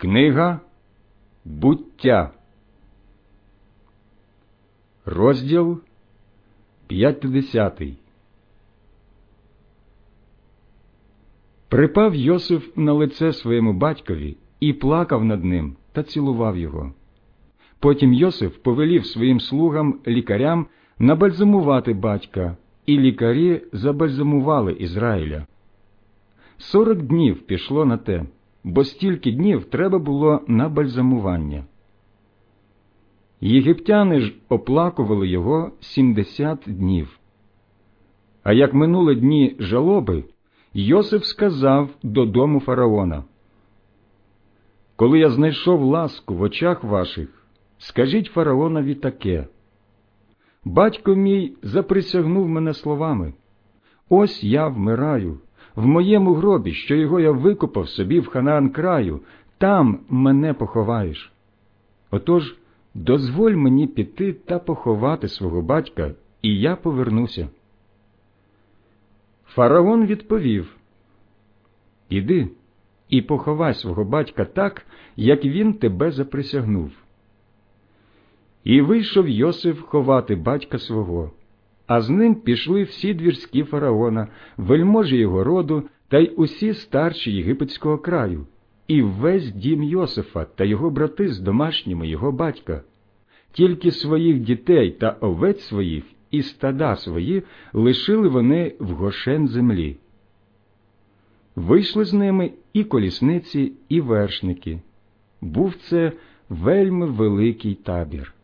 Книга буття, розділ 50 Припав Йосиф на лице своєму батькові і плакав над ним та цілував його. Потім Йосиф повелів своїм слугам лікарям набальзамувати батька, і лікарі забальзамували Ізраїля. Сорок днів пішло на те бо стільки днів треба було на бальзамування. Єгиптяни ж оплакували його сімдесят днів. А як минули дні жалоби, Йосиф сказав додому фараона Коли я знайшов ласку в очах ваших, скажіть фараонові таке. Батько мій заприсягнув мене словами Ось я вмираю, в моєму гробі, що його я викопав собі в Ханаан краю, там мене поховаєш. Отож, дозволь мені піти та поховати свого батька, і я повернуся. Фараон відповів Іди і поховай свого батька так, як він тебе заприсягнув. І вийшов Йосиф ховати батька свого а з ним пішли всі двірські фараона, вельможі його роду та й усі старші єгипетського краю, і весь дім Йосифа та його брати з домашніми його батька. Тільки своїх дітей та овець своїх і стада свої лишили вони в гошен землі. Вийшли з ними і колісниці, і вершники. Був це вельми великий табір.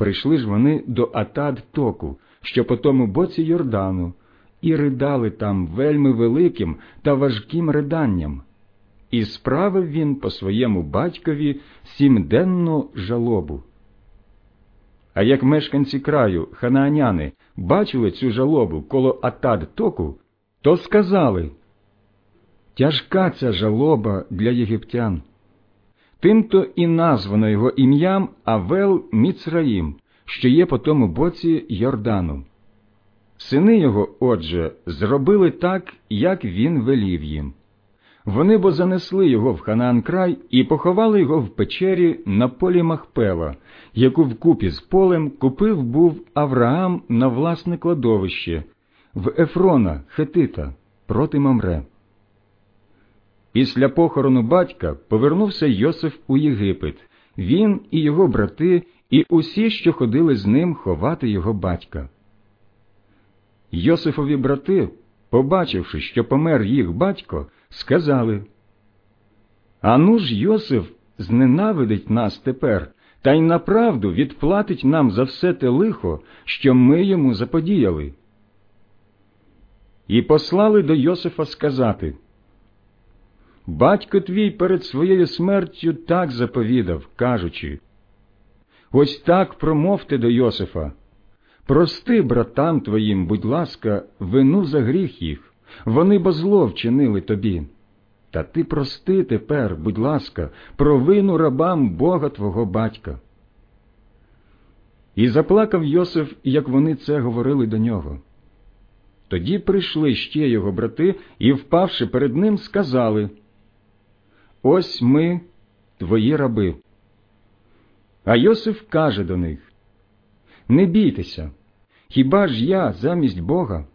Прийшли ж вони до Атад току, що по тому боці Йордану, і ридали там вельми великим та важким риданням, і справив він по своєму батькові сімденну жалобу. А як мешканці краю, ханааняни, бачили цю жалобу коло Атад току, то сказали Тяжка ця жалоба для єгиптян. Тимто і названо його ім'ям Авел Міцраїм, що є по тому боці Йордану. Сини його, отже, зробили так, як він велів їм. Вони бо занесли його в Ханаан край і поховали його в печері на полі Махпела, яку вкупі з полем купив був Авраам на власне кладовище в Ефрона Хетита проти Мамре. Після похорону батька повернувся Йосиф у Єгипет, він і його брати, і усі, що ходили з ним ховати його батька. Йосифові брати, побачивши, що помер їх батько, сказали Ану ж Йосиф зненавидить нас тепер, та й направду відплатить нам за все те лихо, що ми йому заподіяли. І послали до Йосифа сказати Батько твій перед своєю смертю так заповідав, кажучи Ось так промовте до Йосифа. Прости братам твоїм, будь ласка, вину за гріх їх, вони бо зло вчинили тобі. Та ти прости тепер, будь ласка, провину рабам Бога твого батька. І заплакав Йосиф, як вони це говорили до нього. Тоді прийшли ще його брати і, впавши перед ним, сказали Ось ми, твої раби. А Йосиф каже до них Не бійтеся, хіба ж я замість Бога?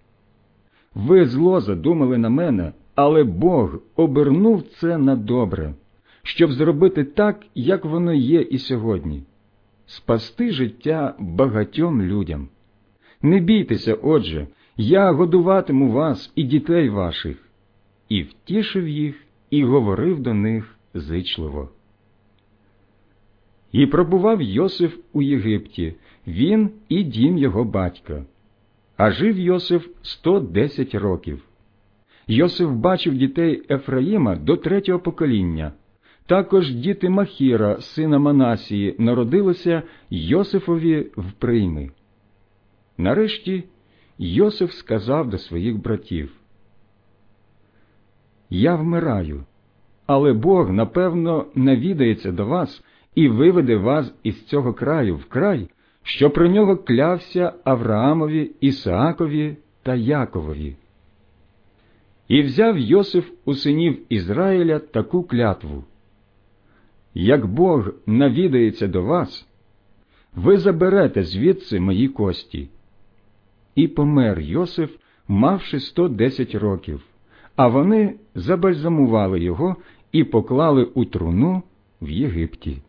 Ви зло задумали на мене, але Бог обернув це на добре, щоб зробити так, як воно є і сьогодні, спасти життя багатьом людям. Не бійтеся, отже, я годуватиму вас і дітей ваших, і втішив їх, і говорив до них зичливо. І пробував Йосиф у Єгипті, він і дім його батька. А жив Йосиф сто десять років. Йосиф бачив дітей Ефраїма до третього покоління. Також діти Махіра, сина Манасії, народилися Йосифові в прийми. Нарешті Йосиф сказав до своїх братів Я вмираю, але Бог, напевно, навідається до вас і виведе вас із цього краю в край, що про нього клявся Авраамові, Ісаакові та Яковові. І взяв Йосиф у синів Ізраїля таку клятву як Бог навідається до вас, ви заберете звідси мої кості. І помер Йосиф, мавши 110 років, а вони забальзамували його і поклали у труну в Єгипті.